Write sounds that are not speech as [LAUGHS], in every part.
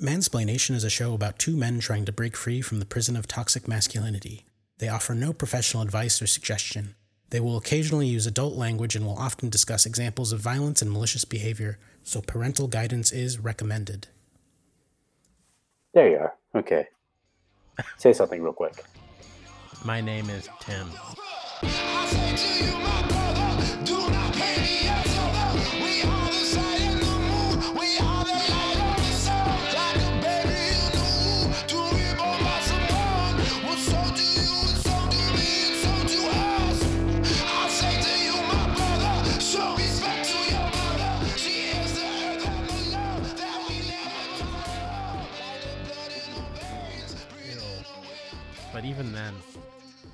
Mansplaination is a show about two men trying to break free from the prison of toxic masculinity. They offer no professional advice or suggestion. They will occasionally use adult language and will often discuss examples of violence and malicious behavior, so parental guidance is recommended. There you are. Okay. Say something real quick. My name is Tim.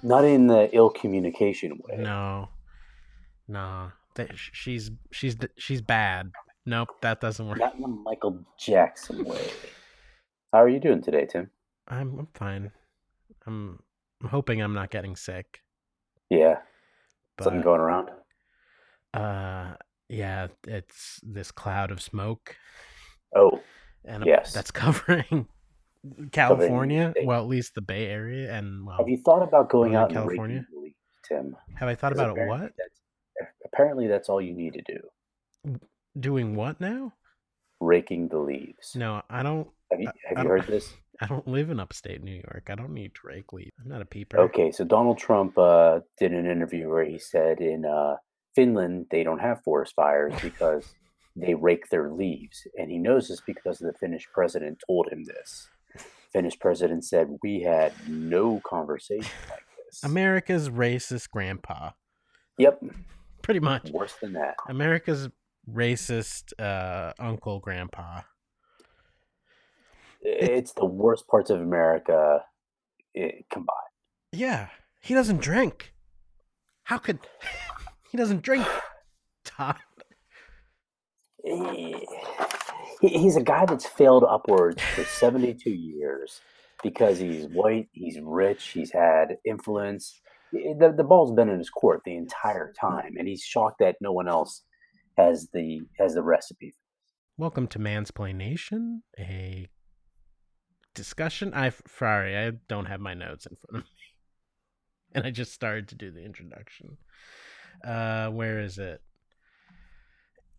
Not in the ill communication way. no, no, she's she's she's bad. Nope, that doesn't work. Not in the Michael Jackson way. How are you doing today, Tim? I'm I'm fine. I'm I'm hoping I'm not getting sick. Yeah. But Something going around? uh, yeah, it's this cloud of smoke, Oh, and Yes. that's [LAUGHS] covering California. Well, at least the Bay Area, and well, have you thought about going out in California? Tim? have I thought about it? What That's, apparently, that's all you need to do. doing? What now? Raking the leaves. No, I don't. Have you, have I you heard [LAUGHS] this? I don't live in upstate New York. I don't need to rake leaves. I'm not a peeper. Okay, so Donald Trump uh, did an interview where he said in uh, Finland they don't have forest fires because [LAUGHS] they rake their leaves, and he knows this because the Finnish president told him this. Finnish president said we had no conversation like this. America's racist grandpa. Yep, Pretty much. worse than that. America's racist uh, uncle grandpa. It's the worst parts of America eh, combined. Yeah, he doesn't drink. How could [LAUGHS] he doesn't drink? Todd. He- he- he's a guy that's failed upwards for 72 years because he's white, he's rich, he's had influence. The, the ball's been in his court the entire time, and he's shocked that no one else has the has the recipe. Welcome to Mansplain Nation, a discussion. I sorry, I don't have my notes in front of me, [LAUGHS] and I just started to do the introduction. Uh, where is it?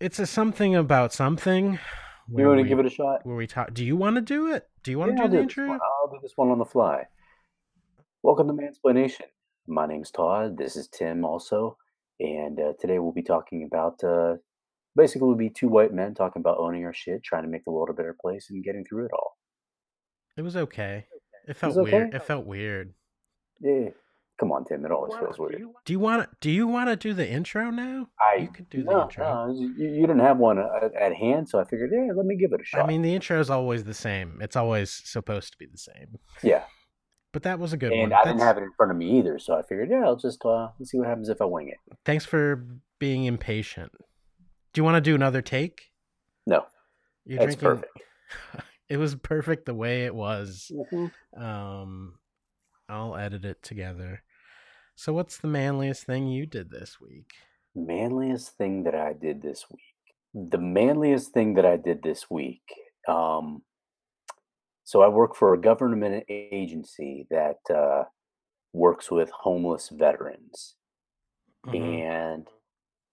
It's a something about something. You want to give it a shot? where we talk? Do you want to do it? Do you want Yeah, to I'll do the this one. intro? I'll do this one on the fly. Welcome to Mansplanation. My name's Todd. This is Tim also, and uh, today we'll be talking about uh, basically we'll be two white men talking about owning our shit, trying to make the world a better place, and getting through it all. It was okay. It felt was weird. It felt weird. Yeah, come on, Tim. It always feels weird. Do you want to? Do you want to do the intro now? I you could do the no, intro. no, you, you didn't have one at, at hand, so I figured, yeah, let me give it a shot. I mean, the intro is always the same. It's always supposed to be the same. yeah, But that was a good and one. I didn't have it in front of me either, so I figured, yeah, I'll just uh, let's see what happens if I wing it. Thanks for being impatient. Do you want to do another take? No, You're that's drinking. perfect. [LAUGHS] it was perfect the way it was. Mhm. Um, I'll edit it together. So, what's the manliest thing you did this week? Manliest thing that I did this week. The manliest thing that I did this week. Um, so I work for a government agency that uh, works with homeless veterans. Mhm. and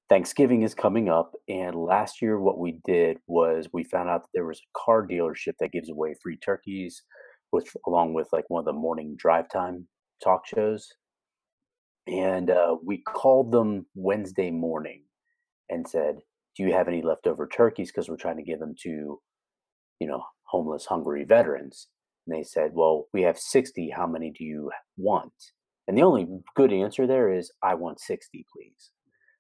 Thanksgiving is coming up. And last year, what we did was we found out that there was a car dealership that gives away free turkeys, with along with like one of the morning drive time talk shows. And uh, we called them Wednesday morning and said, "Do you have any leftover turkeys? Because we're trying to give them to, you know, homeless, hungry veterans." And they said, "Well, we have sixty. How many do you want?" And the only good answer there is, I want 60, please.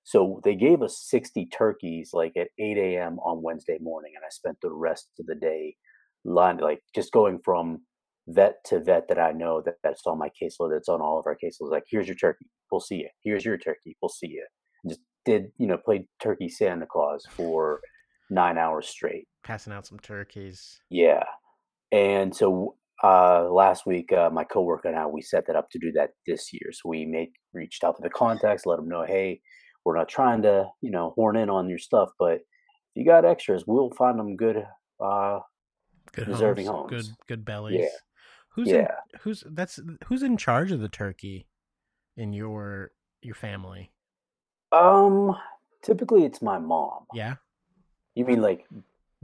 So they gave us 60 turkeys like at 8 a.m. on Wednesday morning. And I spent the rest of the day like just going from vet to vet that I know that that's on my caseload, that's on all of our caseloads. Like, here's your turkey. We'll see you. Here's your turkey. We'll see you. Just did, you know, played turkey Santa Claus for nine hours straight. Passing out some turkeys. Yeah. And so uh, last week, uh, my coworker and I, we set that up to do that this year. So we made reached out to the contacts, let them know, hey, we're not trying to, you know, horn in on your stuff, but if you got extras, we'll find them good, uh, Good deserving homes, homes. good good bellies. Who's Yeah. in, who's that's who's in charge of the turkey in your your family? Um, typically it's my mom. Yeah. You mean like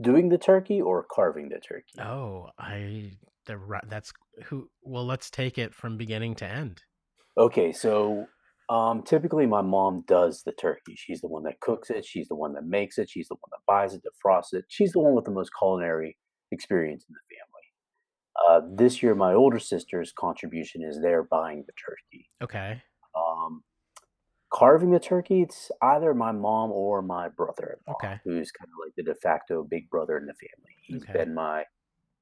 doing the turkey or carving the turkey? Oh, I the that's who. Well, let's take it from beginning to end. Okay, so um, typically my mom does the turkey. She's the one that cooks it. She's the one that makes it. She's the one that buys it, defrosts it. She's the one with the most culinary experience in the. Uh, this year, my older sister's contribution is they're buying the turkey. Okay. Um, carving the turkey, it's either my mom or my brother-in-law, Okay. who's kind of like the de facto big brother in the family. He's Okay. been my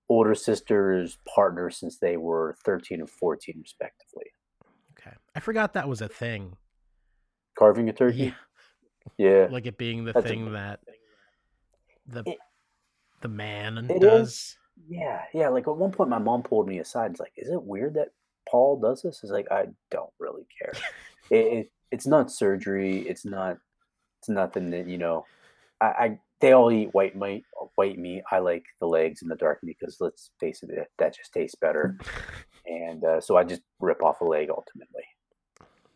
older sister's partner since they were 13 and 14, respectively. Okay. I forgot that was a thing. Carving a turkey? Yeah. Yeah. Like it being the That's a- thing that the It- the man It does. is. Yeah, yeah. Like at one point, my mom pulled me aside. It's like, is it weird that Paul does this? It's like I don't really care. [LAUGHS] it, it it's not surgery. It's not. It's nothing that you know. I, I they all eat white meat. White meat. I like the legs and the dark meat because let's face it, that- that just tastes better. [LAUGHS] And uh, so I just rip off a leg ultimately.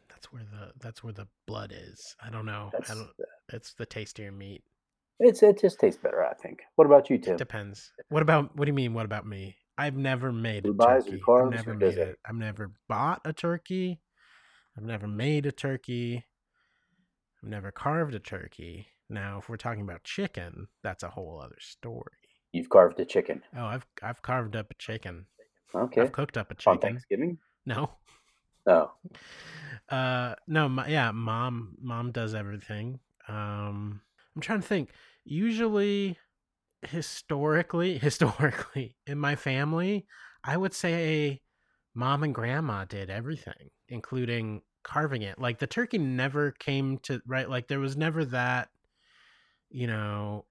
That's where the that's where the blood is. I don't know. That's I don't. It's the tastier meat. It's it just tastes better. I think. What about you, Tim? Depends. What about what do you mean? What about me? I've never made a turkey. I've never made it? it. I've never bought a turkey. I've never made a turkey. I've never carved a turkey. Now, if we're talking about chicken, that's a whole other story. You've carved a chicken. Oh, I've I've carved up a chicken. Okay. I've cooked up a chicken. On. Thanksgiving. No. Oh, [LAUGHS] Uh no, my, yeah, mom mom does everything. Um I'm trying to think. Usually historically, [LAUGHS] historically in my family, I would say mom and grandma did everything, including carving it. Like the turkey never came to right like there was never that you know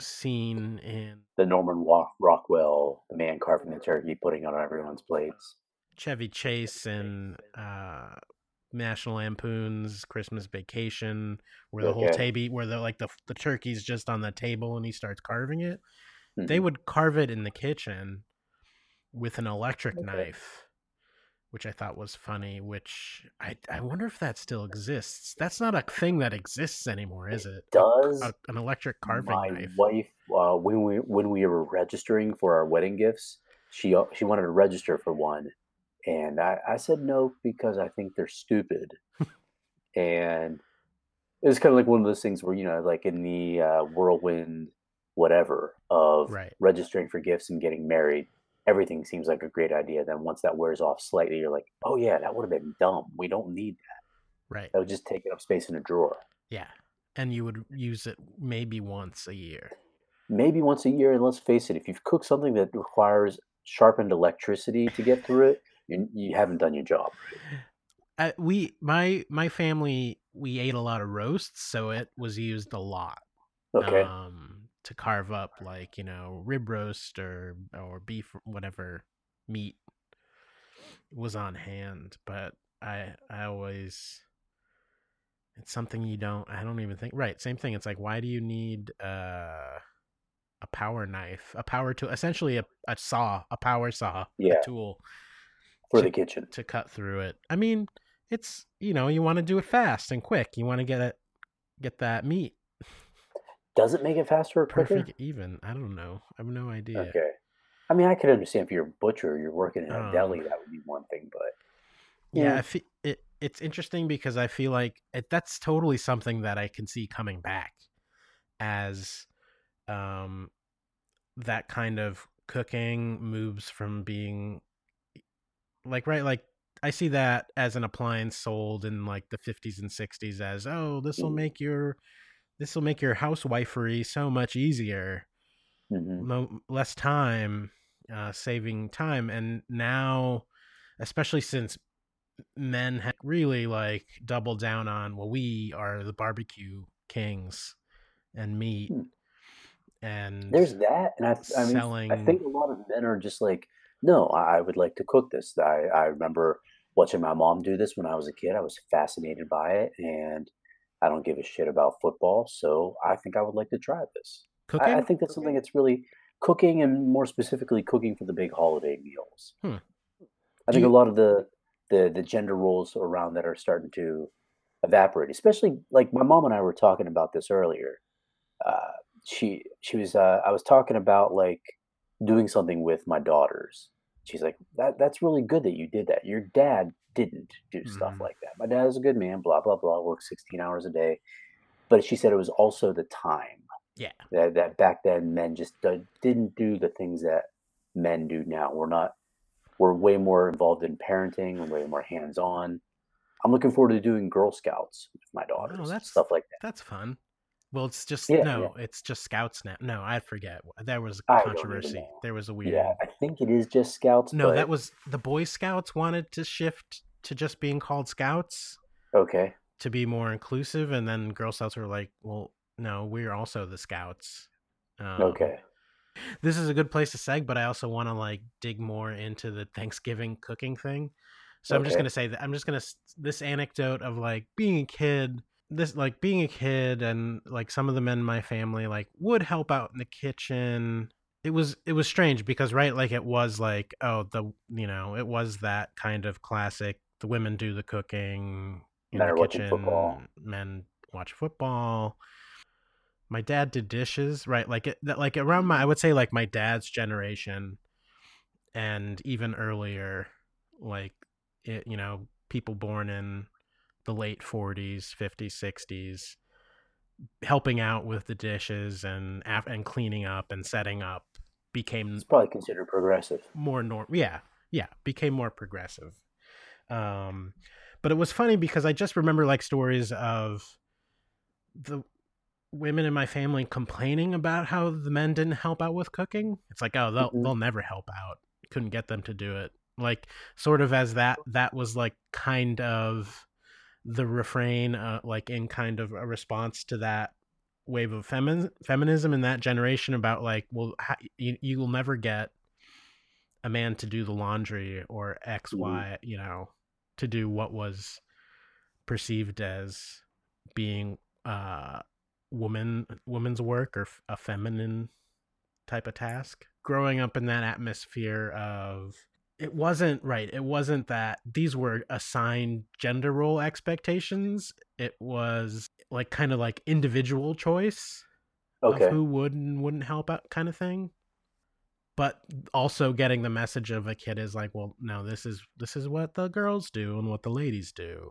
scene in the Norman Rockwell, the man carving the turkey, putting it on everyone's plates. Chevy Chase and uh National Lampoon's Christmas Vacation, where the whole table, where the like the the turkey's just on the table and he starts carving it. They Mhm. would carve it in the kitchen with an electric Okay. knife, which I thought was funny. Which I I wonder if that still exists. That's not a thing that exists anymore, is it? A- does. a- an electric carving My knife. wife, uh, when we when we were registering for our wedding gifts, she uh, she wanted to register for one, and I, I said no because I think they're stupid. and it was kind of like one of those things where you know, like in the uh, whirlwind, whatever of Right. registering for gifts and getting married, everything seems like a great idea. Then once that wears off slightly, you're like, oh yeah, that would have been dumb. We don't need that. Right. That would just take up space in a drawer. Yeah. And you would use it maybe once a year. maybe once a year. And let's face it, if you've cooked something that requires sharpened electricity to get through it, you, you haven't done your job. uh, we my my family we ate a lot of roasts so it was used a lot Okay. um to carve up like you know rib roast or or beef whatever meat was on hand but i i always it's something you don't i don't even think right same thing it's like why do you need uh a power knife a power tool essentially a, a saw a power saw Yeah. a tool for to- the kitchen. to cut through it. I mean, it's you know you want to do it fast and quick. You want to get it, get that meat Does it make it faster or quicker? perfect, even. I don't know. I have no idea. Okay. I mean, I could understand if you're a butcher, you're working in a Um, deli, that would be one thing, but Yeah, Yeah. I fe- it it's interesting because I feel like it, that's totally something that I can see coming back as um that kind of cooking moves from being like right like I see that as an appliance sold in like the 50s and 60s as oh this will Mm. make your this will make your housewifery so much easier Mhm. mo- less time, uh, saving time, and now, especially since men have really like doubled down on well, we are the barbecue kings and meat, Hmm. and there's that. And I, I mean, I think a lot of men are just like, no, I I would like to cook this. I, I remember watching my mom do this when I was a kid. I was fascinated by it, and I don't give a shit about football, so I think I would like to try this. cooking. I, I think that's something that's really cooking and more specifically cooking for the big holiday meals. Hmm. I Do think a you- lot of the, the the gender roles around that are starting to evaporate. Especially like my mom and I were talking about this earlier. Uh, she she was uh, I was talking about like doing something with my daughters. She's like, that that's really good that you did that. Your dad didn't do stuff Mhm. like that. My dad is a good man, blah blah blah, works 16 hours a day. But she said it was also the time Yeah. that, that back then men just didn't do the things that men do now. We're not we're way more involved in parenting, we're way more hands on. I'm looking forward to doing Girl Scouts with my daughters, Oh, that's stuff like that. That's fun. Well, it's just Yeah, no, it's just Scouts now. No, I forget. There was controversy. There was a weird. Yeah, I think it is just Scouts. no, but, that was the Boy Scouts wanted to shift to just being called Scouts okay. to be more inclusive, and then Girl Scouts were like, "Well, no, we're also the Scouts." Um, Okay. this is a good place to seg, but I also want to like dig more into the Thanksgiving cooking thing. So I'm just gonna say that I'm just gonna this anecdote of like being a kid, this like being a kid, and like some of the men in my family like would help out in the kitchen. It was it was strange because right like it was like oh the you know it was that kind of classic the women do the cooking in Men the kitchen football. men watch football my dad did dishes right like it that like around my i would say like my dad's generation and even earlier like it, you know people born in the late 40s 50s 60s helping out with the dishes and and cleaning up and setting up became It's probably considered progressive. more norm yeah yeah became more progressive um but it was funny because i just remember like stories of the women in my family complaining about how the men didn't help out with cooking it's like oh they'll Mhm. they'll never help out couldn't get them to do it like sort of as that that was like kind of the refrain uh, like in kind of a response to that wave of femin- feminism in that generation about like well ha- you, you will never get a man to do the laundry or x Mhm. y you know to do what was perceived as being uh woman woman's work or f- a feminine type of task growing up in that atmosphere of it wasn't right it wasn't that these were assigned gender role expectations it was like kind of like individual choice Okay. of who would and wouldn't help out kind of thing but also getting the message of a kid is like well no this is this is what the girls do and what the ladies do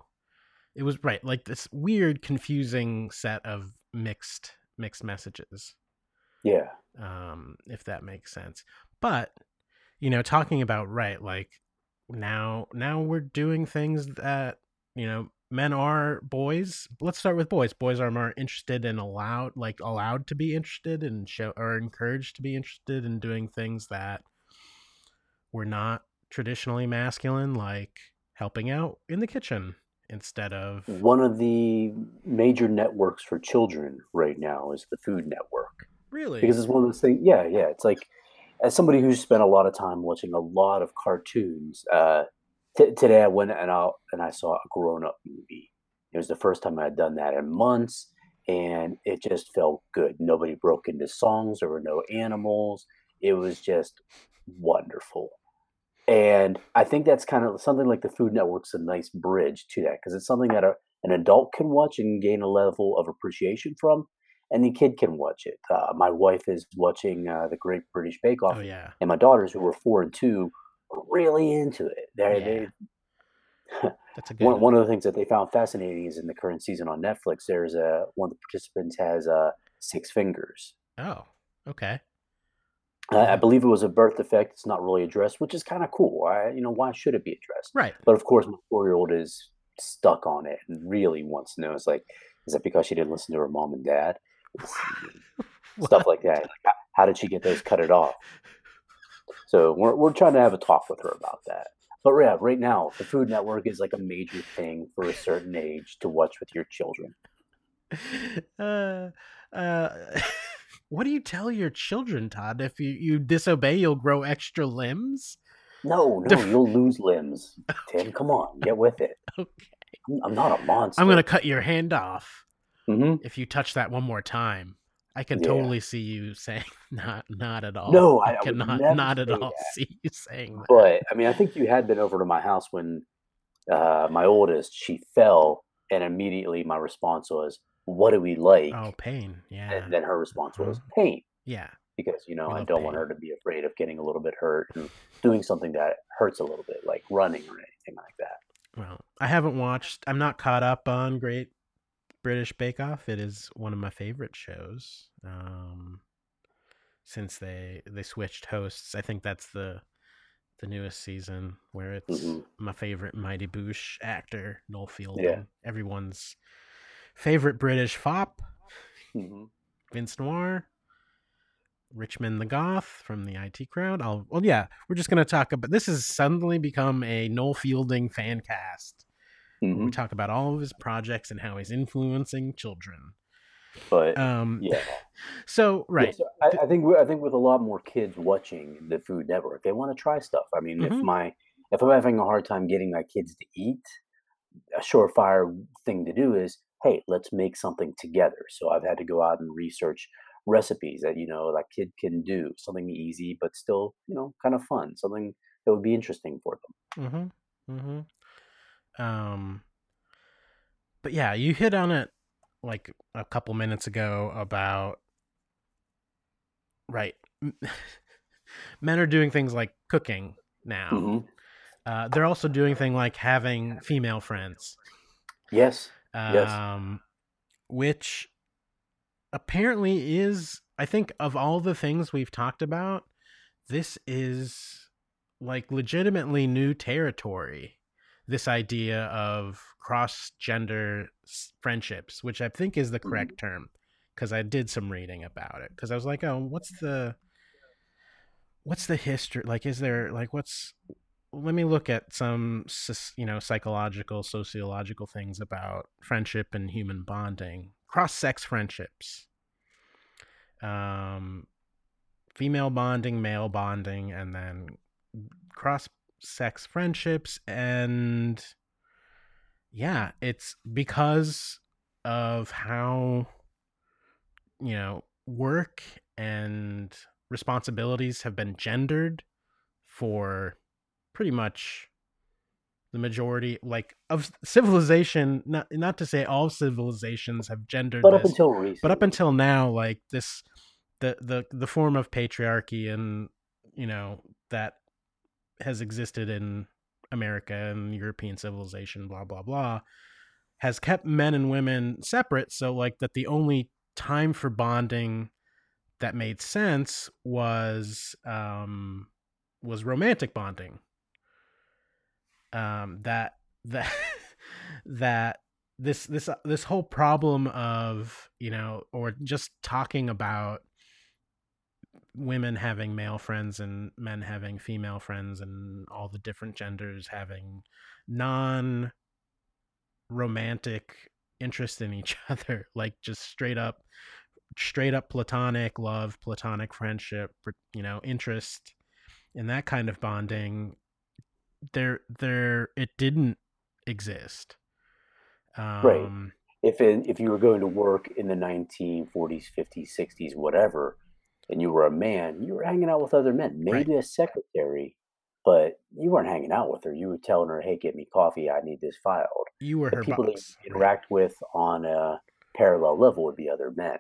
it was right like this weird confusing set of mixed mixed messages Yeah. um if that makes sense but you know talking about right like now now we're doing things that you know men are boys let's start with boys boys are more interested and allowed like allowed to be interested and show or encouraged to be interested in doing things that were not traditionally masculine like helping out in the kitchen instead of One of the major networks for children right now is the Food Network. really because it's one of those things. Yeah, yeah. It's like as somebody who's spent a lot of time watching a lot of cartoons. Uh, t- today I went and I and I saw a grown-up movie. It was the first time I had done that in months, and it just felt good. Nobody broke into songs. There were no animals. It was just wonderful. And I think that's kind of something like the Food Network's a nice bridge to that because it's something that a, an adult can watch and gain a level of appreciation from, and the kid can watch it. Uh, my wife is watching uh, the Great British Bake Off, oh yeah and my daughters, who were four and two, are really into it. They're, Yeah. they that's a [LAUGHS] good one, one of the things that they found fascinating is in the current season on Netflix. There's a one of the participants has uh, six fingers. oh okay Uh, I believe it was a birth defect. It's not really addressed, which is kind of cool. I, you know, why should it be addressed? right But of course, my four-year-old is stuck on it and really wants to know. It's like, is that because she didn't listen to her mom and dad? [LAUGHS] Stuff like that. Like, how- did she get those cut it off? So we're we're trying to have a talk with her about that. But yeah, right now the Food Network is like a major thing for a certain age to watch with your children. uh, uh, [LAUGHS] what do you tell your children, Todd? If you, you disobey, you'll grow extra limbs. No, no, Def- you'll lose limbs. Tim, come on, get with it. [LAUGHS] Okay. I'm- I'm not a monster. I'm gonna cut your hand off hmm if you touch that one more time. I can Yeah. totally see you saying [LAUGHS] not not at all. No, I- I cannot not at all that. [LAUGHS] see you saying that. But I mean, I think you had been over to my house when uh, my oldest she fell, and immediately my response was, "What do we like?" oh, pain. Yeah. And then her response was Mhm. pain, yeah. because you know I don't want her to be afraid of getting a little bit hurt and doing something that hurts a little bit, like running or anything like that. Well, I haven't watched. I'm not caught up on Great British Bake Off. It is one of my favorite shows. Um, since they they switched hosts, I think that's the the newest season where it's Mhm. my favorite Mighty Boosh actor Noel Fielding, everyone's favorite British fop hmm Vince Noir. Richmond the Goth from the IT crowd. I'll well yeah, we're just gonna talk about this has suddenly become a Noel Fielding fan cast. Where hmm We talk about all of his projects and how he's influencing children. But Um yeah, so Yeah, right. so I, I think we- I think with a lot more kids watching the Food Network, they want to try stuff. I mean, if Mhm. my if I'm having a hard time getting my kids to eat, a surefire thing to do is, hey, let's make something together. So I've had to go out and research recipes that you know that kid can do, something easy but still you know kind of fun, something that would be interesting for them. Mm-hmm. Mm-hmm. Um but yeah, you hit on it like a couple minutes ago about right. [LAUGHS] Men are doing things like cooking now. hmm Uh, they're also doing thing like having female friends. Yes. um, Yes. which apparently is i think of all the things we've talked about this is like legitimately new territory this idea of cross gender friendships which i think is the Mhm. correct term because i did some reading about it because i was like oh what's the what's the history like is there like what's let me look at some you know psychological sociological things about friendship and human bonding cross sex friendships um female bonding male bonding and then cross sex friendships and yeah it's because of how you know work and responsibilities have been gendered for pretty much the majority like of civilization not not to say all civilizations have gendered But up until recently, but up until now like this the the the form of patriarchy and you know that has existed in america and european civilization blah blah blah has kept men and women separate. So like that the only time for bonding that made sense was um was romantic bonding. Um that that [LAUGHS] that this this this whole problem of you know or just talking about women having male friends and men having female friends and all the different genders having non romantic interest in each [LAUGHS] other like just straight up straight up platonic love platonic friendship you know interest in that kind of bonding there there it didn't exist um Right. if in, if you were going to work in the 1940s, 50s, 60s, whatever, and you were a man, you were hanging out with other men, Right. maybe a secretary, but you weren't hanging out with her. You were telling her, "Hey, get me coffee. I need this filed." you were The her people that boss you right. interact with on a parallel level would be other men.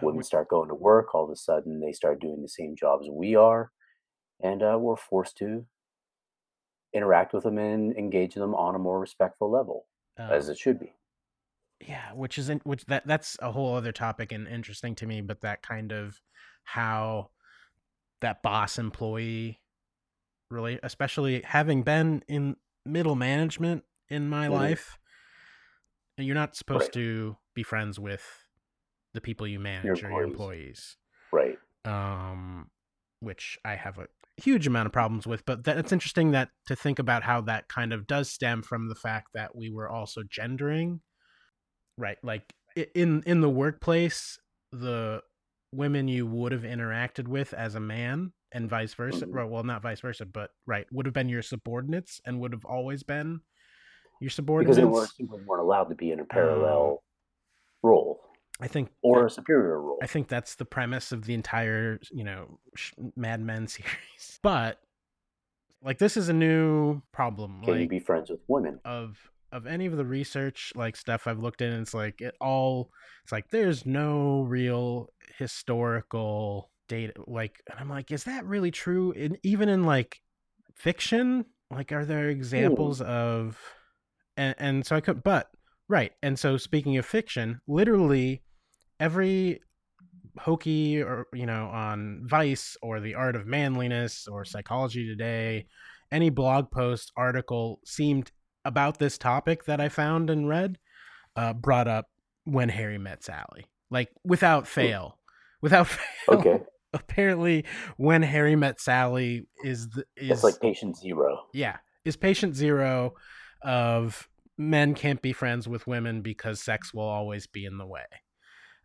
Women start going to work, all of a sudden they start doing the same jobs we are, and uh, we're forced to interact with them and engage them on a more respectful level, as Um, it should be. Yeah which isn't which that that's a whole other topic and interesting to me but that kind of how that boss employee really especially having been in middle management in my Mhm. life you're not supposed Right. to be friends with the people you manage or your employees Right. um, which I have a huge amount of problems with. But that, it's interesting that to think about how that kind of does stem from the fact that we were also gendering, right? Like in in the workplace, the women you would have interacted with as a man and vice versa. Mhm. Well, not vice versa, but right, would have been your subordinates and would have always been your Because subordinates. they weren't simply weren't allowed to be in a parallel role. I think or a superior role. I think that's the premise of the entire, you know, Mad Men [LAUGHS] series. But like this is a new problem. Can like, you be friends with women? Of of any of the research like stuff I've looked in, it's like it all it's like there's no real historical data like and I'm like, is that really true? And even in like fiction, like are there examples Ooh. of and, and so I could but right. And so speaking of fiction, literally every hokey or you know on vice or the art of manliness or psychology today any blog post article seemed about this topic that i found and read uh, brought up when harry met sally like without fail without [LAUGHS] fail. Okay. Apparently when harry met sally is the is it's like patient zero. Yeah is patient zero of men can't be friends with women because sex will always be in the way.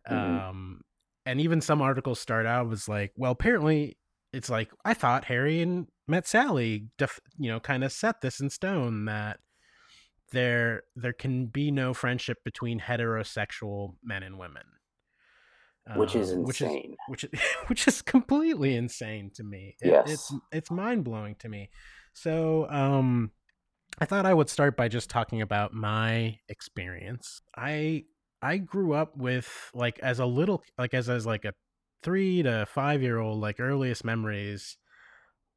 Mm-hmm. um and even some articles start out was like, well, apparently it's like I thought Harry and met Sally, def, you know, kind of set this in stone that there there can be no friendship between heterosexual men and women, which is insane. Um, which is which is [LAUGHS] which is completely insane to me. It, yes, it's it's mind blowing to me. So, um, I thought I would start by just talking about my experience. I I grew up with like as a little like as as like a three to five year old like earliest memories.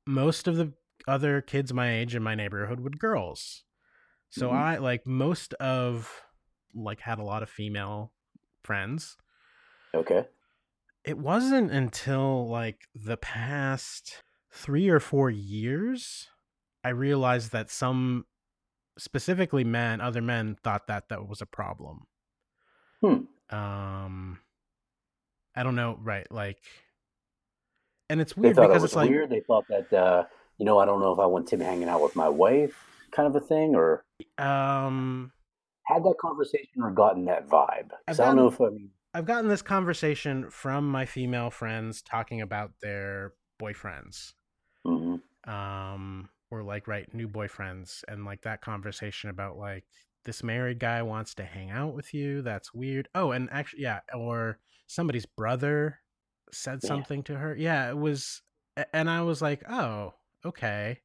Most of the other kids my age in my neighborhood were girls, so mm-hmm. I like most of like had a lot of female friends. Okay. It wasn't until like the past three or four years I realized that some specifically men, other men thought that that was a problem. Hmm. Um, I don't know, right? Like, and it's weird it because was it's like, weird. They thought that, uh, you know, I don't know if I want Tim hanging out with my wife, kind of a thing, or um, had that conversation or gotten that vibe. I don't know if I mean, I've gotten this conversation from my female friends talking about their boyfriends. mhm. um or like right new boyfriends and like that conversation about like this married guy wants to hang out with you that's weird oh and actually yeah or somebody's brother said Yeah. something to her yeah it was and i was like oh okay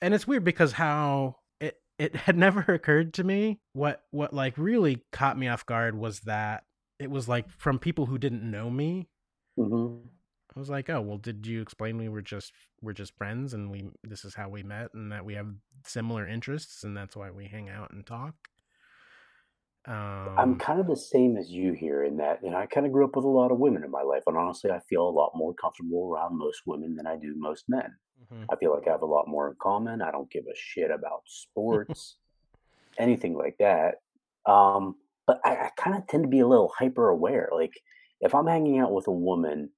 and it's weird because how it it [LAUGHS] had never occurred to me what what like really caught me off guard was that it was like from people who didn't know me Mhm. I was like, "Oh, well, did you explain we were just we're just friends and we this is how we met and that we have similar interests and that's why we hang out and talk?" I'm Um, kind of the same as you here in that, you know, I kind of grew up with a lot of women in my life, and honestly, I feel a lot more comfortable around most women than I do most men. Mhm. I feel like I have a lot more in common. I don't give a shit about [LAUGHS] sports, anything like that. Um, but I, I kind of tend to be a little hyper aware. Like, if I'm hanging out with a woman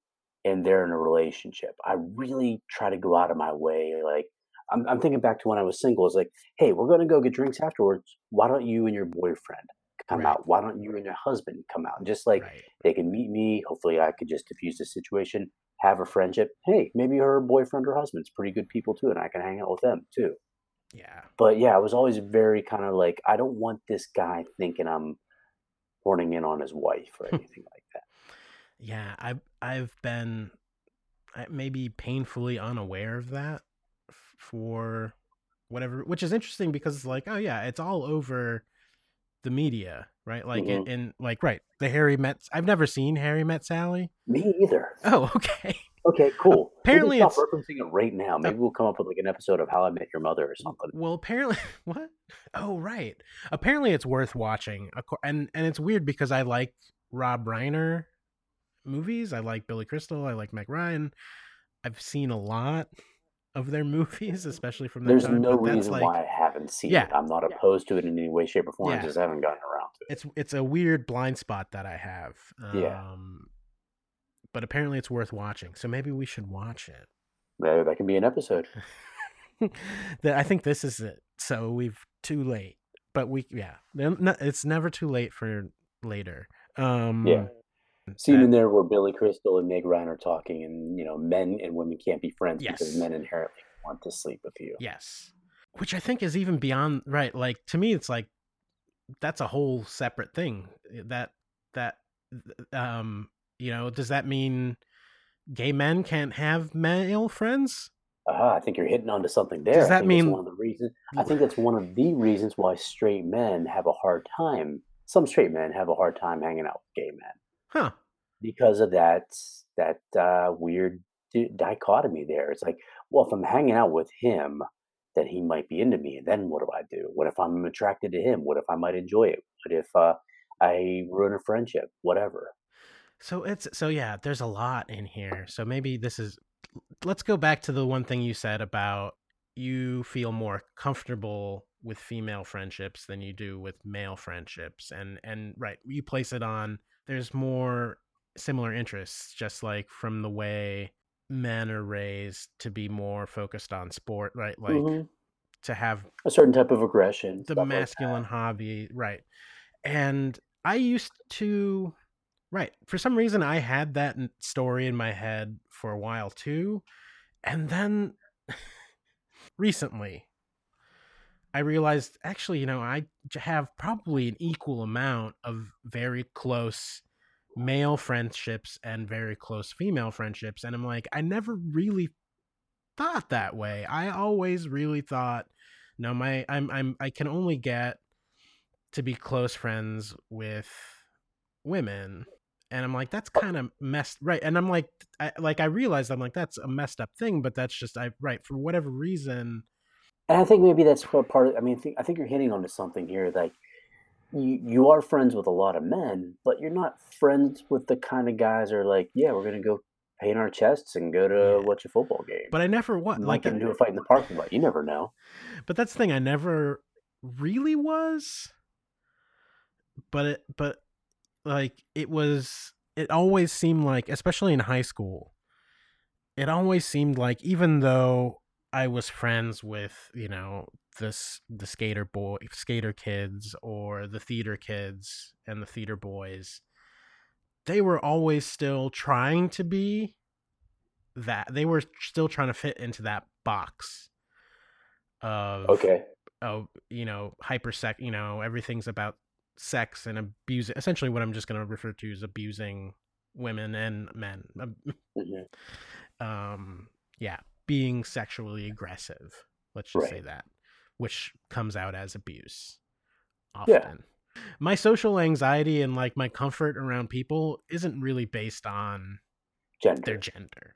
and they're in a relationship, I really try to go out of my way. Like, I'm, I'm thinking back to when I was single. It's like, hey, we're going to go get drinks afterwards. Why don't you and your boyfriend come Right. out? Why don't you and your husband come out? And just like Right. they can meet me. Hopefully, I could just diffuse the situation, have a friendship. Hey, maybe her boyfriend or husband's pretty good people too, and I can hang out with them too. Yeah. But yeah, I was always very kind of like, I don't want this guy thinking I'm horning in on his wife or [LAUGHS] anything like that. Yeah, I've I've been maybe painfully unaware of that for whatever, which is interesting because it's like, oh yeah, it's all over the media, right? Like in, hmm in like right, the Harry met. I've never seen Harry met Sally. Me either. Oh, [LAUGHS] okay. Okay, cool. Apparently, stop it's referencing it right now. uh, Maybe we'll come up with like an episode of How I Met Your Mother or something. well. Apparently, [LAUGHS] what? Oh, right. Apparently, it's worth watching. And and it's weird because I like Rob Reiner movies. I like Billy Crystal. I like Meg Ryan. I've seen a lot of their movies, especially from that There's time. no reason like, why I haven't seen yeah, it. I'm not yeah, opposed to it in any way, shape, or form. Yeah. I just haven't gotten around to it. It's it's a weird blind spot that I have. it. Yeah, Um, but apparently, it's worth watching. So maybe we should watch it. that, that can be an episode. [LAUGHS] that I think this is it. So we've too late, but we yeah, it's never too late for later. Yeah. Scene in there where Billy Crystal and Meg Ryan are talking, and you know, men and women can't be friends because men inherently want to sleep with you. yes, which I think is even beyond right. Like to me, it's like that's a whole separate thing. eh, That that um you know does that mean gay men can't have male friends uh, I think you're hitting onto something there. does that mean one of the reasons. I think that's one of the reasons why straight men have a hard time. Some straight men have a hard time hanging out with gay men huh because of that that uh, weird di- dichotomy there. It's like, well, if I'm hanging out with him, then he might be into me, and then what do I do? What if I'm attracted to him? What if I might enjoy it? What if uh, I ruin a friendship? Whatever. so it's so yeah there's a lot in here so maybe this is let's go back to the one thing you said about you feel more comfortable with female friendships than you do with male friendships and and right you place it on there's more similar interests just like from the way men are raised to be more focused on sport right? Like hmm to have A certain type of aggression, the stuff like masculine hobby right. And i used to right for some reason i had that story in my head for a while too. And then [LAUGHS] recently i realized actually you know I have probably an equal amount of very close male friendships and very close female friendships and i'm like i never really thought that way. I always really thought no my i'm i'm i can only get to be close friends with women. And i'm like that's oh. kind of messed right and i'm like I, like i realized i'm like that's a messed up thing but that's just i right for whatever reason And I think maybe that's what part of, I mean, I think, I think you're hitting onto something here. Like, you, you are friends with a lot of men, but you're not friends with the kind of guys who are like, yeah, we're going to go paint our chests and go to yeah watch a football game. but i never We like get into a fight in the parking lot. You never know. but that's the thing i never really was but it but like it was it always seemed like especially in high school it always seemed like even though i was friends with you know this the skater boy skater kids or the theater kids and the theater boys they were always still trying to be that they were still trying to fit into that box of Okay. oh you know hypersec you know everything's about sex and abuse essentially what i'm just going to refer to as abusing women and men. Um, hmm um yeah being sexually aggressive let's just say that which comes out as abuse Yeah. often my social anxiety and like my comfort around people isn't really based on gender. their Gender.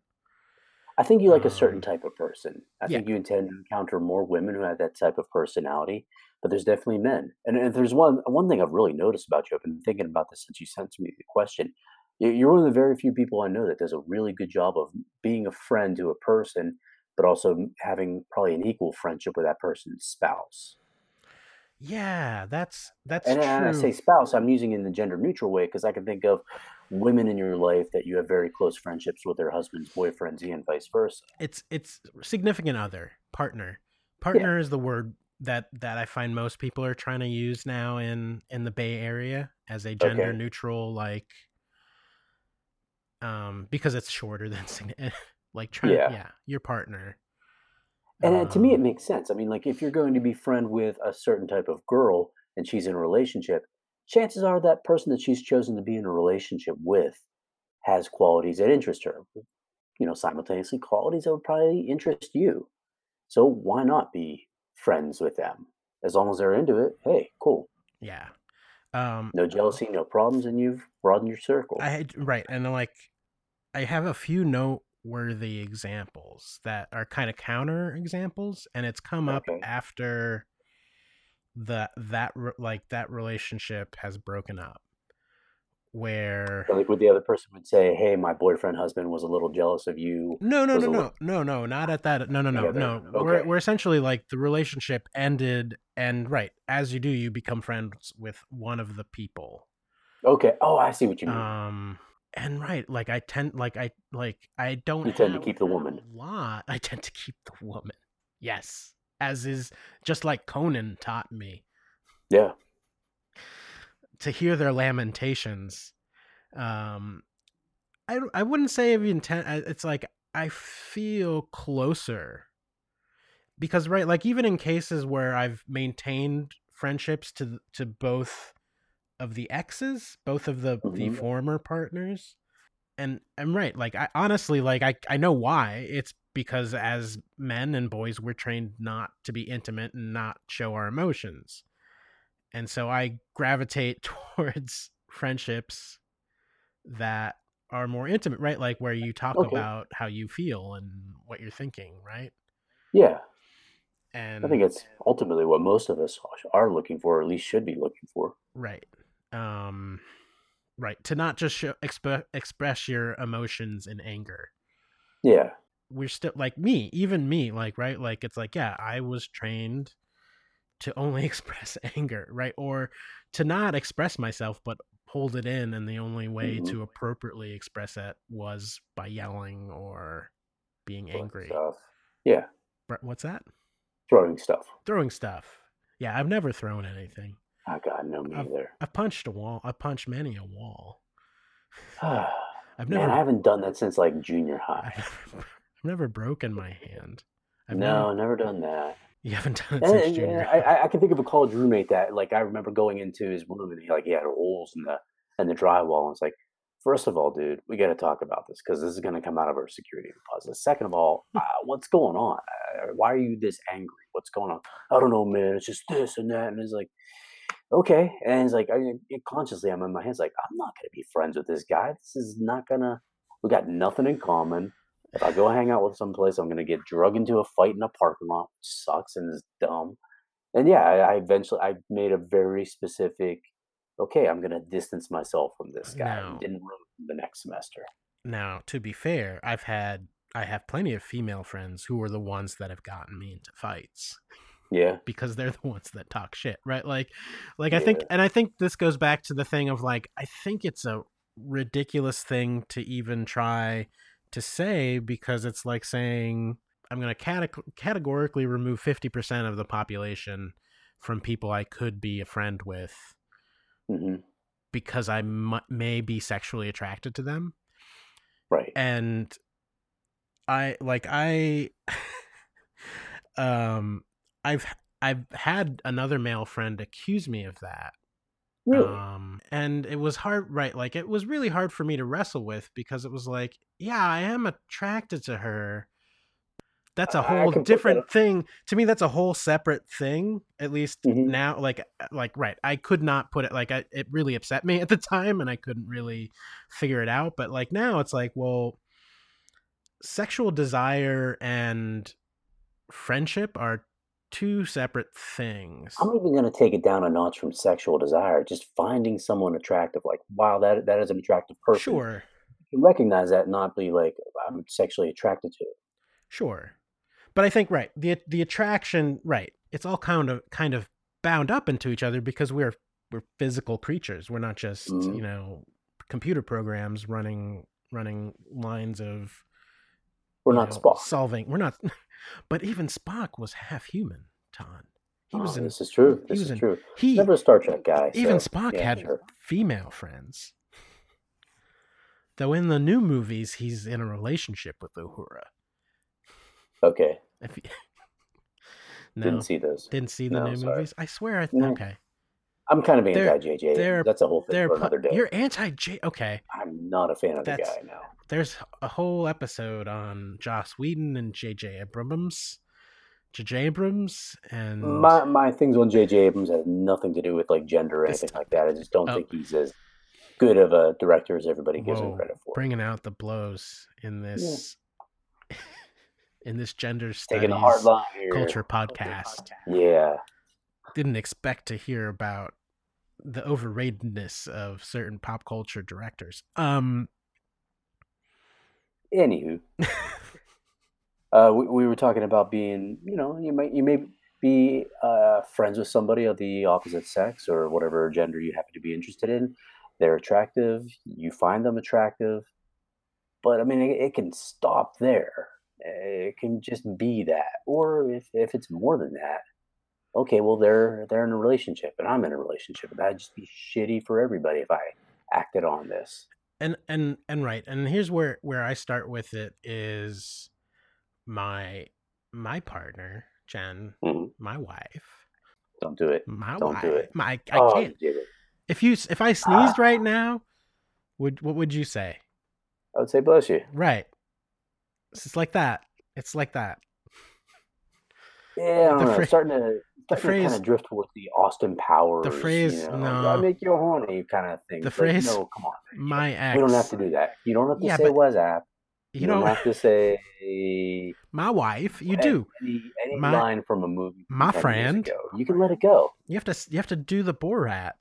I think you like a certain um type of person. I yeah think you intend to encounter more women who have that type of personality, but there's definitely men. And, and there's one one thing I've really noticed about you. I've been thinking about this since you sent me the question. You- You're one of the very few people I know that does a really good job of being a friend to a person, but also having probably an equal friendship with that person's spouse. yeah that's that's And when I say spouse, I'm using it in the gender neutral way because I can think of women in your life that you have very close friendships with their husbands, boyfriends, and vice versa. it's it's significant other partner Yeah. partner is the word that that i find most people are trying to use now in in the bay area as a gender Okay. neutral like um because it's shorter than [LAUGHS] like trying Yeah. yeah your partner And uh, to me, it um makes sense. I mean, like if you're going to be friend with a certain type of girl and she's in a relationship, chances are that person that she's chosen to be in a relationship with has qualities that interest her. You know, simultaneously qualities that would probably interest you. So why not be friends with them? As long as they're into it, hey, cool. yeah um No jealousy, no problems, and you've broadened your circle. i had right and then, like i have a few noteworthy examples that are kind of counter examples and it's come up Okay. after the that like that relationship has broken up where like what the other person would say, hey, my boyfriend husband was a little jealous of you, no no no no little no no not at that no no no together. no we're we're essentially like the relationship ended and right as you do you become friends with one of the people Okay. Oh, I see what you mean. um and right like i tend like i like i don't You tend to keep the woman. lot i tend to keep the woman yes as is just like conan taught me Yeah. To hear their lamentations um i i wouldn't say of intent it's like i feel closer because right like even in cases where i've maintained friendships to to both of the exes, both of the the Mhm. former partners. And I'm right, like I honestly like I I know why. It's because as men and boys we're trained not to be intimate and not show our emotions. And so I gravitate [LAUGHS] towards friendships that are more intimate, right? Like where you talk Okay. about how you feel and what you're thinking, right? Yeah, And I think it's ultimately what most of us are looking for, or at least should be looking for. Right. Um right, to not just show, exp- express your emotions in anger. Yeah, We're still like me, even me, like right? Like it's like yeah, I was trained to only [LAUGHS] express anger, right? Or to not express myself but hold it in and the only way Mhm. to appropriately express it was by yelling or being throwing angry. Stuff. Yeah, What's that? throwing stuff. Throwing stuff. Yeah, I've never thrown anything. Oh God, no me I've- either. I've punched a wall. I've punched many a wall. [SIGHS] I've never Man, I haven't done that since like junior high. [LAUGHS] I've never broken my hand. I've no, never, never done that. You haven't done it And, since junior. I, I- can think of a college roommate that, like, I remember going into his room and he, like, he had holes in the in the drywall. And it's like, first of all, dude, we got to talk about this because this is going to come out of our security deposit. Second of all, uh, what's going on? Uh, why are you this angry? What's going on? I don't know, man. It's just this and that. And it's like, okay. And he's like, I, consciously, I'm in my head, like, I'm not going to be friends with this guy. This is not going to, we got nothing in common. If I go hang out with someplace, I'm going to get drug into a fight in a parking lot, which sucks and is dumb. And yeah, I, I eventually, I made a very specific, okay, I'm going to distance myself from this guy. No. Didn't ruin the next semester. Now, to be fair, I've had I have plenty of female friends who are the ones that have gotten me into fights Yeah. because they're [LAUGHS] the ones that talk shit, right? Like, like I think, and I think this goes back to the thing of like, I think it's a ridiculous thing to even try to say because it's like saying I'm going to categ- categorically remove fifty percent of the population from people I could be a friend with hmm because I may be sexually attracted to them. Right. and i like i [LAUGHS] um i've i've had another male friend accuse me of that Really? um and it was hard right like it was really hard for me to wrestle with because it was like yeah i am attracted to her that's a whole can put that different thing to me that's a whole separate thing at least Mhm. now like uh, like right i could not put it like I, it really upset me [LAUGHS] at the time and i couldn't really figure it out but like now it's like well sexual desire and friendship are two separate things I'm even going to take it down a notch from sexual desire. Just finding someone attractive, like, wow, that that is an attractive person. sure You can recognize that, and not be like, I'm sexually attracted to it. Sure. But I think right, the the attraction, right. It's all kind of kind of bound up into each other because we're we're physical creatures. We're not just, Mhm. you know, computer programs running running lines of We're not know, solving. We're not [LAUGHS] but even Spock was half human, Ton. He oh, was Oh, in this is true. he This was is in- true. he Never a Star Trek guy. even so, Spock yeah, had sure. female friends. Though in the new movies he's in a relationship with Uhura. Okay. If you, [LAUGHS] no, Didn't see those. Didn't see the No, new sorry. movies. I swear. I th- No. okay. I'm kind of anti JJ. That's a whole thing for another day. you're anti J. Okay. I'm not a fan of the That's- guy now. There's a whole episode on Joss Whedon and J.J. Abrams. J.J. Abrams and My my things on JJ Abrams have nothing to do with like gender or anything like that. I just don't Oh. think he's as good of a director as everybody gives him credit for. bringing out the blows in this [LAUGHS] in this gender studies Taking a hard line here. culture podcast. Yeah. Didn't expect to hear about the overratedness of certain pop culture directors. Um Anywho, [LAUGHS] uh, we, we were talking about being, you know, you might you may be uh, friends with somebody of the opposite sex or whatever gender you happen to be interested in. They're attractive. You find them attractive, but I mean, it, it can stop there. It can just be that, or if if it's more than that, okay, well they're they're in a relationship and I'm in a relationship. That'd just be shitty for everybody if I acted on this. and and and right and here's where where i start with it is my my partner jen Mhm. my wife Don't do it. my Don't wife do it. my i oh, can't you did it. If you if I sneezed right now, would what would you say? I would say bless you. Right. It's like that. It's like that. Yeah, I know. phra- starting to, the to kind phrase- of drift towards the Austin Powers. The phrase, you know, no. I make you horny kind of thing. The phrase, no, come on. My ex. We don't have to do that. You don't have to Yeah, say but WhatsApp. You You don't. don't have to say my wife. You a- do. any, any My- line from a movie. my friend. You can let it go. You have to. You have to do the Borat.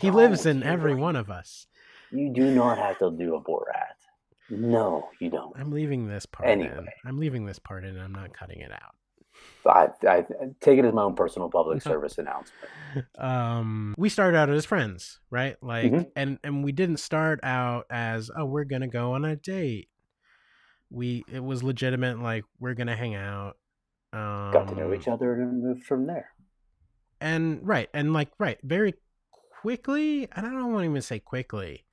He Don't. lives in every don't- one of us. You do not have to do a Borat. No, you don't. I'm leaving this part in. Anyway. I'm leaving this part in. And I'm not cutting it out. I, I take it as my own personal public service announcement. um we started out as friends right like Mhm. and and we didn't start out as oh we're gonna go on a date we it was legitimate like we're gonna hang out um Got to know each other and moved from there. and right and like right very quickly and i don't want to even say quickly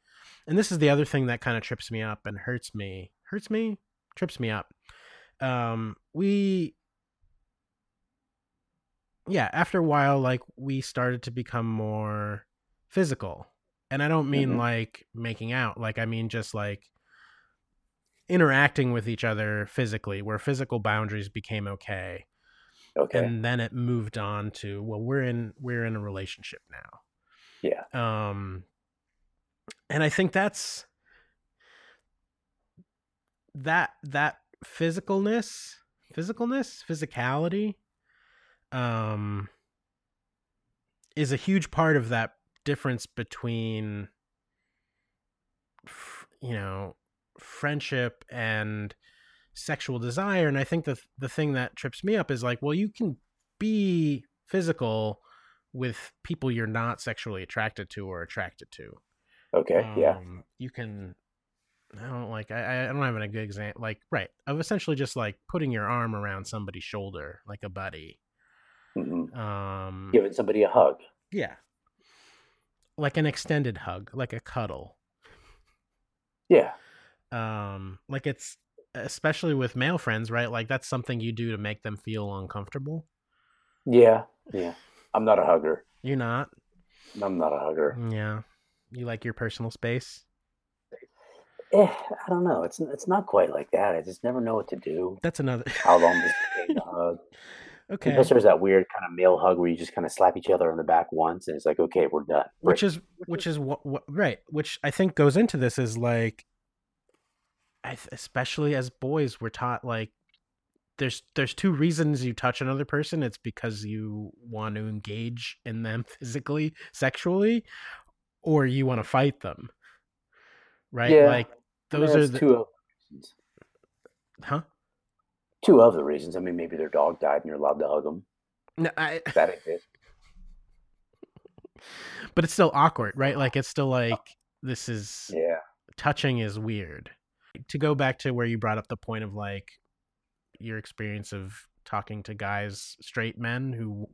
and this is the other thing that kind of trips me up and hurts me hurts me trips me up um we yeah after a while like we started to become more physical and i don't mean Mhm. like making out like i mean just like interacting with each other physically where physical boundaries became okay Okay. and then it moved on to well we're in we're in a relationship now yeah. um and i think that's that that physicalness physicalness physicality um is a huge part of that difference between you know friendship and sexual desire and i think the the thing that trips me up is like well you can be physical with people you're not sexually attracted to or attracted to Okay. yeah. um, you can i don't like i i don't have a good example like right of essentially just like putting your arm around somebody's shoulder like a buddy hmm um Giving somebody a hug. yeah like an extended hug like a cuddle Yeah. um like it's especially with male friends right like that's something you do to make them feel uncomfortable Yeah. Yeah. I'm not a hugger. you're not I'm not a hugger. yeah you like your personal space Eh, I don't know. It's it's not quite like that. I just never know what to do. that's another How long does it take to hug? [LAUGHS] okay. Plus, there's that weird kind of male hug where you just kind of slap each other on the back once, and it's like, okay, we're done. which is which is what, what right which i think goes into this is like especially as boys we're taught like there's there's two reasons you touch another person. It's because you want to engage in them [LAUGHS] physically sexually or you want to fight them right? Yeah. like those are the two huh Two of the reasons. I mean, maybe their dog died and you're allowed to hug them. no, I, That exists. [LAUGHS] but it's still awkward right like it's still like this is Yeah. touching is weird. To go back to where you brought up the point of like your experience of talking to guys, straight men who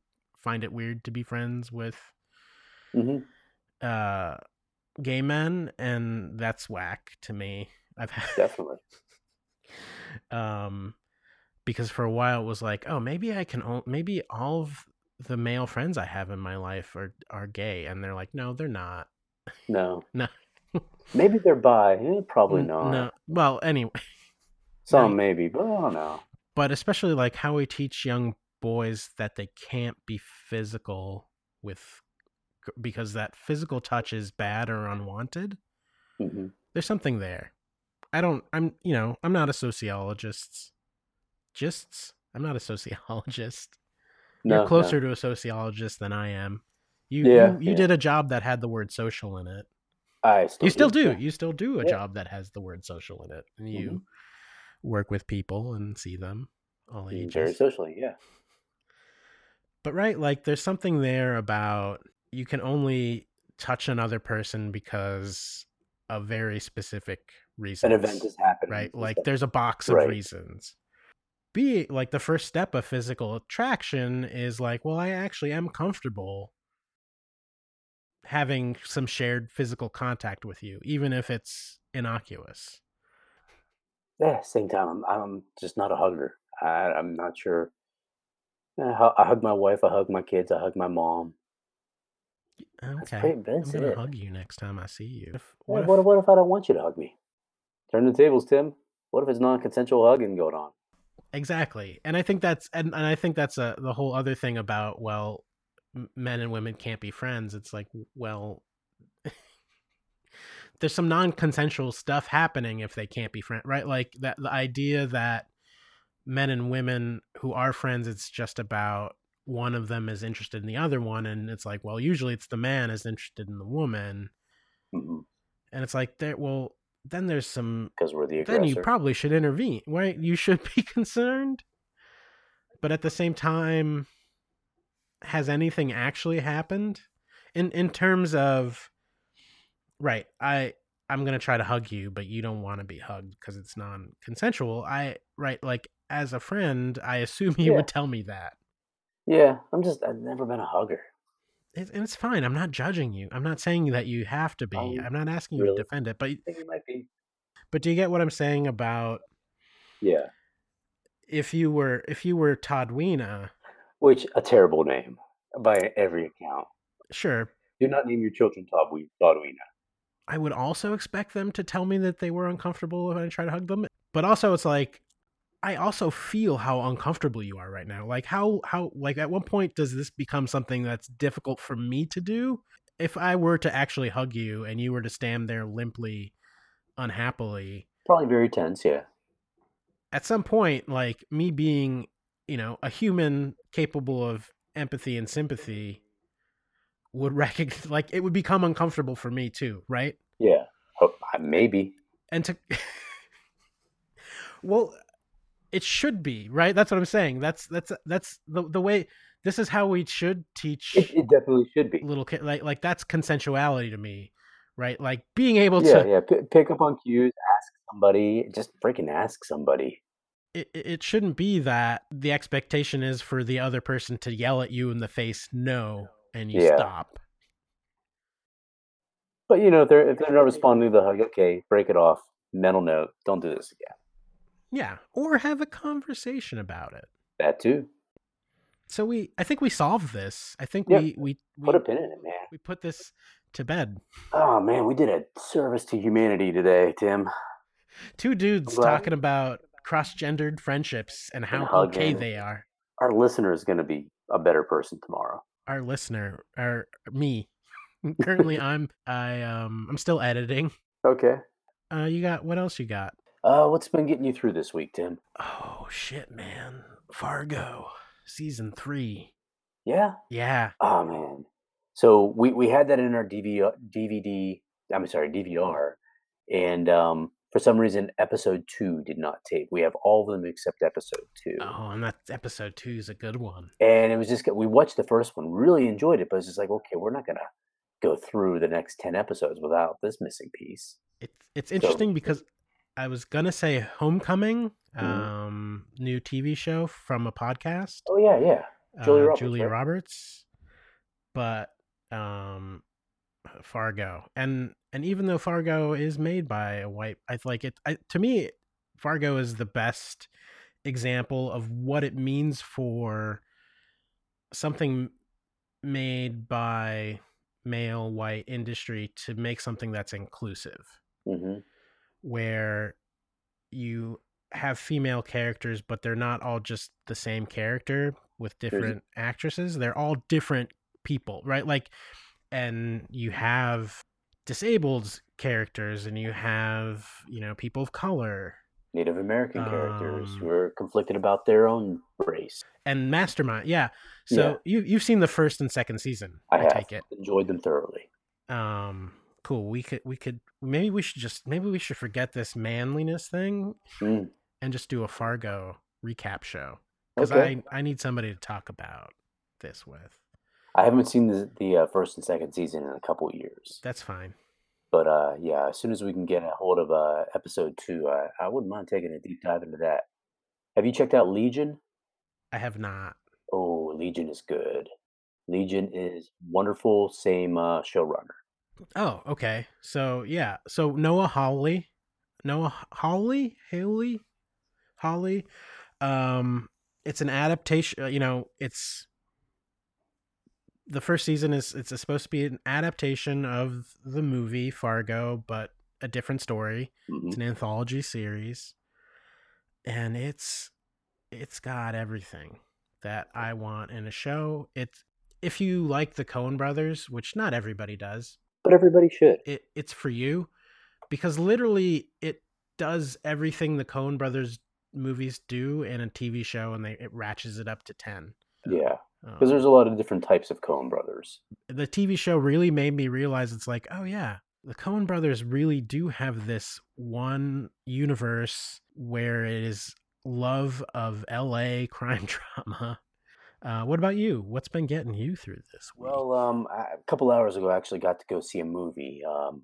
find it weird to be friends with hmm uh gay men and that's whack to me. I've had Definitely. [LAUGHS] um because for a while it was like, oh, maybe I can o- maybe all of the male friends I have in my life are are gay and they're like, no, they're not. No. [LAUGHS] No. Maybe they're bi. Eh, probably not. No. Well, anyway, [LAUGHS] Some maybe, but I don't know. but especially like how we teach young boys that they can't be physical with because that physical touch is bad or unwanted hmm there's something there i don't i'm you know i'm not a sociologist just i'm not a sociologist No, you're no. closer to a sociologist than i am you Yeah, you, you yeah. did a job that had the word social in it I still you still do you still do a Yeah. job that has the word social in it and you Mhm. work with people and see them all ages Very socially, yeah. But right, like there's something there about you can only touch another person because of very specific reasons. An event has happened. right? Like there's a box of Right. reasons. Be like the first step of physical attraction is like, well, I actually am comfortable having some shared physical contact with you, even if it's innocuous. yeah, same time, I'm, I'm just not a hugger. I, I'm not sure. I I hug my wife. I hug my kids. I hug my mom. Okay. pretty- I'm gonna it. hug you next time I see you. If, Yeah, what if, what, if, what if I don't want you to hug me? Turn the tables, Tim. What if it's non-consensual hugging going on? Exactly? And I think that's and, and I think that's a the whole other thing about well, men and women can't be friends. It's like well, [LAUGHS] there's some non-consensual stuff happening if they can't be friends, right? Like that the idea that men and women who are friends, it's just about one of them is interested in the other one, and it's like well, usually it's the man is interested in the woman, Mhm. and it's like there well then there's some Because we're the aggressor. then you probably should intervene right you should be [LAUGHS] concerned but at the same time has anything actually happened in in terms of right i i'm going to try to hug you but you don't want to be hugged because it's non-consensual i right like as a friend i assume you Yeah. would tell me that yeah, I'm just. I've never been a hugger. It, and it's fine i'm not judging you i'm not saying that you have to be Um, i'm not asking you to defend it but I think it might be. but do you get what i'm saying about Yeah. if you were if you were todd Weena, Which a terrible name by every account. sure Do not name your children Toddwina. I would also expect them to tell me that they were uncomfortable when I try to hug them. But also it's like I also feel how uncomfortable you are right now. Like how how like at one point does this become something that's difficult for me to do? If I were to actually hug you and you were to stand there limply unhappily, Probably very tense. Yeah. at some point like me being, you know, a human capable of empathy and sympathy would [LAUGHS] recognize like it would become uncomfortable for me too, right? Yeah. Oh, maybe. and to [LAUGHS] well it should be right that's what i'm saying that's that's that's the the way this is how we should teach It, it definitely should be. little kid like like that's consensuality to me right like being able Yeah, to yeah. P- pick up on cues. Ask somebody. Just freaking ask somebody. it, it it shouldn't be that the expectation is for the other person to yell at you in the face no and you Yeah. stop But you know, if they're if they're not responding to the hug, okay, break it off. Mental note: Don't do this again. Yeah or have a conversation about it That too. so we i think we solved this i think Yeah. we we we, Put a pin in it, man. we put this to bed Oh man, we did a service to humanity today, Tim. two dudes talking about cross-gendered friendships and how okay they are Our listener is going to be a better person tomorrow. our listener our me currently i'm i um i'm still editing Okay. uh you got what else you got Uh, what's been getting you through this week, Tim? oh shit man fargo season three Yeah. yeah Oh man. So we we had that in our DV, DVD. I'm sorry, DVR, and um, for some reason, episode two did not tape. We have all of them except episode two, oh and that episode two is a good one and it was just we watched the first one, really enjoyed it, but it's just like okay, we're not gonna go through the next ten episodes without this missing piece. it's it's interesting because i was gonna say homecoming Mhm. um new tv show from a podcast Oh yeah, yeah. Julia uh, Roberts, Julia right? Roberts, but um, Fargo, and and even though Fargo is made by a white, I like it. I, to me, Fargo is the best example of what it means for something made by male white industry to make something that's inclusive hmm where you have female characters, but they're not all just the same character with different actresses. They're all different people, right? Like, and you have disabled characters and you have, you know, people of color Native American characters Um, who are conflicted about their own race. and mastermind. Yeah. So Yeah. you, you've seen the first and second season. I I, have take it. enjoyed them thoroughly. Um, cool. We could, we could, maybe we should just, maybe we should forget this manliness thing Mm, and just do a Fargo recap show because okay. I I need somebody to talk about this with. I haven't seen the the uh, first and second season in a couple years, That's fine. but uh, yeah, as soon as we can get a hold of uh, episode two, I, I wouldn't mind taking a deep dive into that. Have you checked out Legion? I have not. Oh, Legion is good. Legion is wonderful. Same uh, showrunner. Oh, okay. So yeah. So Noah Hawley, Noah Hawley, Haley, Hawley. Um, it's an adaptation. uh, You know, it's the first season is it's supposed to be an adaptation of the movie Fargo, but a different story. Mhm. It's an anthology series, and it's it's got everything that I want in a show. It's if you like the Coen Brothers, which not everybody does, But everybody should. it it's for you because literally it does everything the Coen Brothers movies do in a TV show, and they it ratchets it up to ten. Yeah, Um, because there's a lot of different types of Coen Brothers. the TV show really made me realize it's like, oh yeah, the Coen brothers really do have this one universe where it is love of LA [LAUGHS] crime drama. Uh, what about you? What's been getting you through this week? Well, um, I- a couple hours ago, I actually got to go see a movie. Um,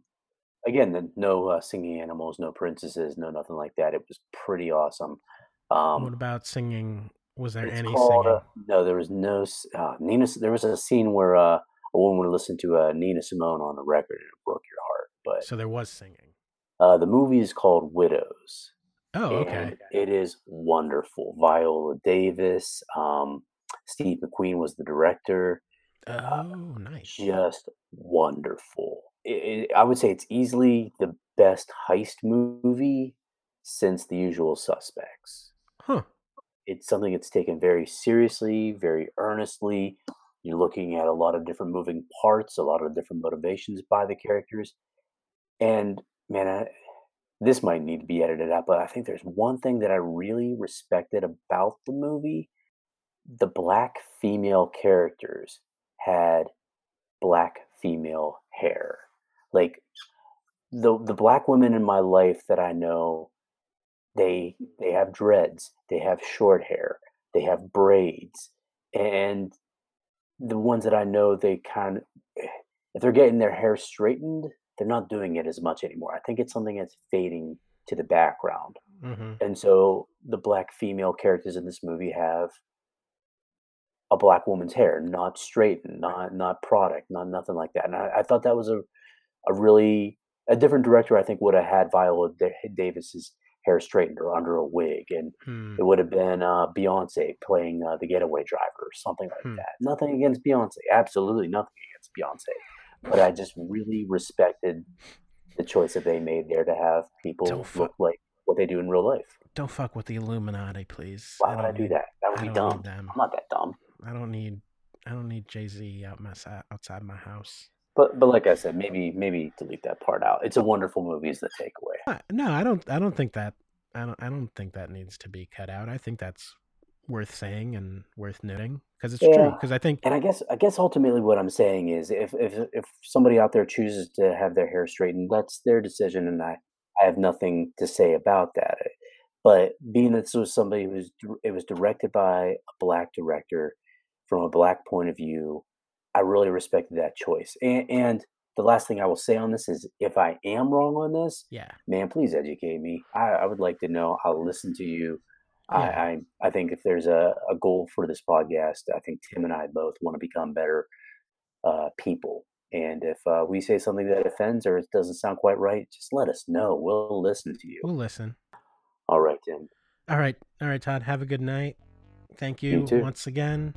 again, the, no uh, singing animals, no princesses, no nothing like that. It was pretty awesome. Um, what about singing? Was there any called, singing? uh, no, there was no uh, Nina. There was a scene where uh, a woman would listen to uh, Nina Simone on the record, and it broke your heart. But so there was singing. uh, the movie is called Widows. Oh, okay. it is wonderful. Viola Davis, um, Steve McQueen was the director. Uh, oh, nice. Just wonderful. It, it, I would say it's easily the best heist movie since The Usual Suspects. Huh. It's something that's taken very seriously, very earnestly. You're looking at a lot of different moving parts, a lot of different motivations by the characters. And man, I, this might need to be edited out, but I think there's one thing that I really respected about the movie. The black female characters had black female hair. Like the the black women in my life that I know, they they have dreads, they have short hair, they have braids, and the ones that I know they kind of if they're getting their hair straightened, they're not doing it as much anymore. I think it's something that's fading to the background. hmm And so the black female characters in this movie have a black woman's hair, not straightened, not not product, not nothing like that. And I, I thought that was a a really a different director. I think would have had Viola Davis's hair straightened or under a wig, and Hmm. it would have been uh, Beyonce playing uh, the Getaway Driver or something like Hmm. that. Nothing against Beyonce, absolutely nothing against Beyonce, but I just really respected the choice that they made there to have people Don't fu- look like what they do in real life. Don't fuck with the Illuminati, please. Why would I don't do that? That would I be dumb. I'm not that dumb. I don't need. I don't need Jay Z out my outside my house. But but like I said, maybe maybe delete that part out. It's a wonderful movie is the takeaway. Uh, No, I don't. I don't think that. I don't. I don't think that needs to be cut out. I think that's worth saying and worth noting because it's true. Because I think And I guess I guess ultimately what I'm saying is if if if somebody out there chooses to have their hair straightened, that's their decision, and I I have nothing to say about that. But being that this was somebody who was it was directed by a black director from a black point of view, I really respected that choice. And, and the last thing I will say on this is if I am wrong on this, yeah, man, please educate me. I, I would like to know. I'll listen to you. Yeah. I, I I think if there's a, a goal for this podcast, I think Tim and I both want to become better uh, people. And if uh, we say something that offends or it doesn't sound quite right, just let us know. We'll listen to you. we'll listen. All right, Tim. All right, all right, Todd. Have a good night. Thank You you once again.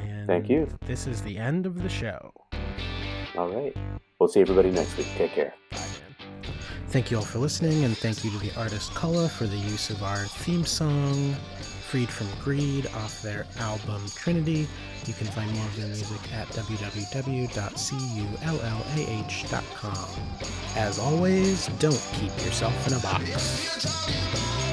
And Thank you. This is the end of the show. All right. We'll see everybody next week. Take care. Thank you all for listening, and thank you to the artist Cullah for the use of our theme song, Freed from Greed, off their album Trinity. You can find more of their music at www.cullah.com. As always, don't keep yourself in a box.